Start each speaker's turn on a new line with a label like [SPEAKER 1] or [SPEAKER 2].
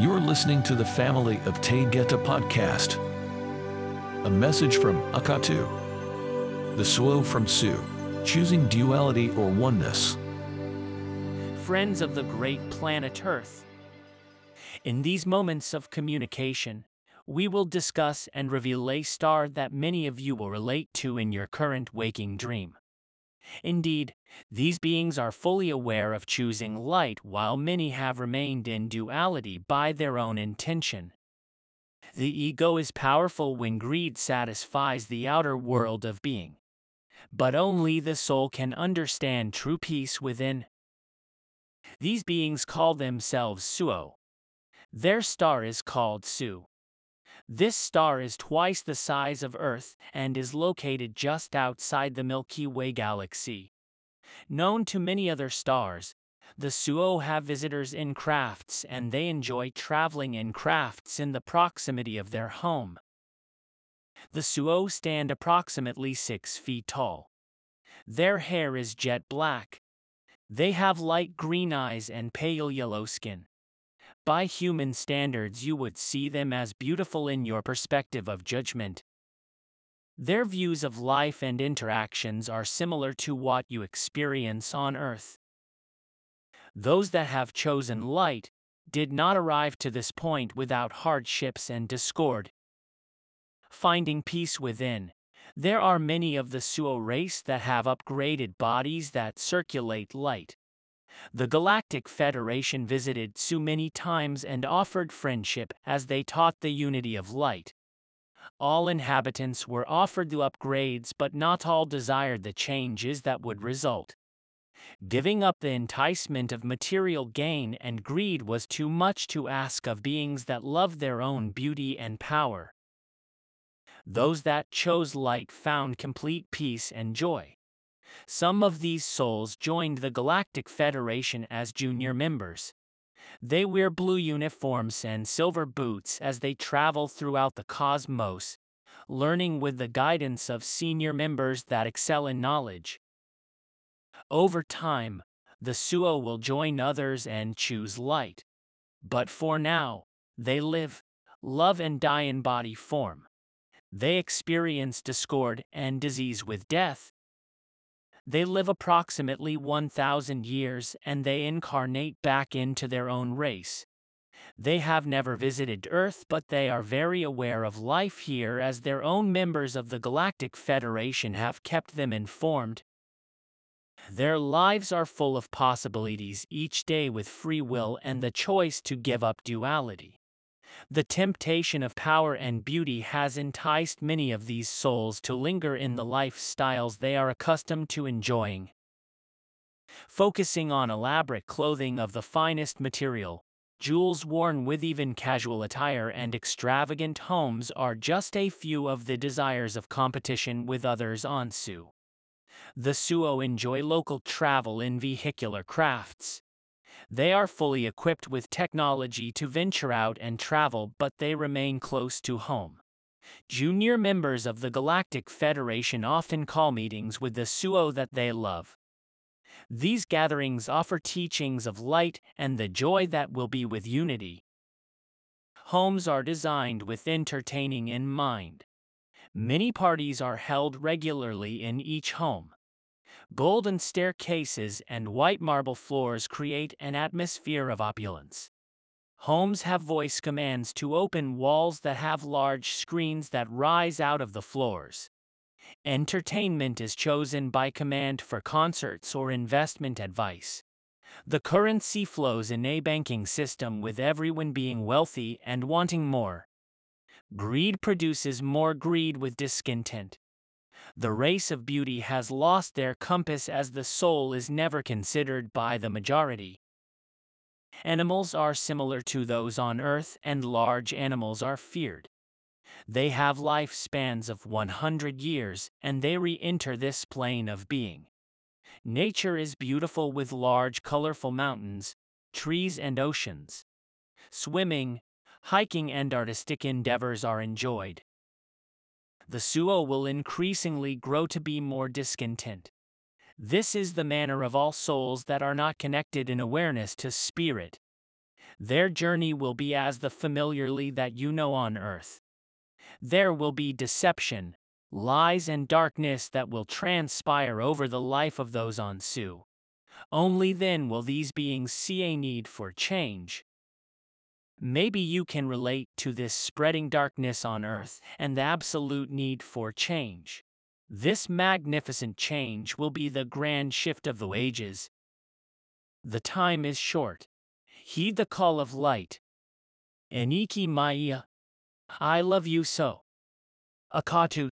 [SPEAKER 1] You're listening to the Family of Taygeta podcast. A message from Akatu. The SEUO from SEU. Choosing duality or oneness.
[SPEAKER 2] friends of the great planet Earth. In these moments of communication, we will discuss and reveal a star that many of you will relate to in your current waking dream. Indeed, these beings are fully aware of choosing light while many have remained in duality by their own intention. The ego is powerful when greed satisfies the outer world of being. But only the soul can understand true peace within. These beings call themselves SEUO. Their star is called SEU. This star is twice the size of Earth and is located just outside the Milky Way galaxy. Known to many other stars, the SEUO have visitors in crafts and they enjoy traveling in crafts in the proximity of their home. The SEUO stand approximately 6 feet tall. Their hair is jet black. They have light green eyes and pale yellow skin. By human standards, you would see them as beautiful in your perspective of judgment. Their views of life and interactions are similar to what you experience on Earth. Those that have chosen light did not arrive to this point without hardships and discord. Finding peace within, there are many of the SEUO race that have upgraded bodies that circulate light. The Galactic Federation visited SEU many times and offered friendship as they taught the unity of light. All inhabitants were offered the upgrades, but not all desired the changes that would result. Giving up the enticement of material gain and greed was too much to ask of beings that loved their own beauty and power. Those that chose light found complete peace and joy. Some of these souls joined the Galactic Federation as junior members. They wear blue uniforms and silver boots as they travel throughout the cosmos, learning with the guidance of senior members that excel in knowledge. Over time, the SEUO will join others and choose light. But for now, they live, love, and die in body form. They experience discord and disease with death. They live approximately 1,000 years and they incarnate back into their own race. They have never visited Earth, but they are very aware of life here as their own members of the Galactic Federation have kept them informed. Their lives are full of possibilities each day with free will and the choice to give up duality. The temptation of power and beauty has enticed many of these souls to linger in the lifestyles they are accustomed to enjoying. Focusing on elaborate clothing of the finest material, jewels worn with even casual attire, and extravagant homes are just a few of the desires of competition with others on SEU. The SEUO enjoy local travel in vehicular crafts. They are fully equipped with technology to venture out and travel, but they remain close to home. Junior members of the Galactic Federation often call meetings with the SEUO that they love. These gatherings offer teachings of light and the joy that will be with unity. Homes are designed with entertaining in mind. Many parties are held regularly in each home. Golden staircases and white marble floors create an atmosphere of opulence. Homes have voice commands to open walls that have large screens that rise out of the floors. Entertainment is chosen by command for concerts or investment advice. The currency flows in a banking system with everyone being wealthy and wanting more. Greed produces more greed with discontent. The race of beauty has lost their compass as the soul is never considered by the majority. Animals are similar to those on Earth, and large animals are feared. They have lifespans of 100 years, and they re enter this plane of being. Nature is beautiful with large, colorful mountains, trees, and oceans. Swimming, hiking, and artistic endeavors are enjoyed. The SEUO will increasingly grow to be more discontent. This is the manner of all souls that are not connected in awareness to spirit. Their journey will be as the familiarly that you know on earth. There will be deception, lies, and darkness that will transpire over the life of those on SEU. Only then will these beings see a need for change. Maybe you can relate to this spreading darkness on earth and the absolute need for change. This magnificent change will be the grand shift of the ages. The time is short. Heed the call of light. Eniki Maya. I love you so. Akatu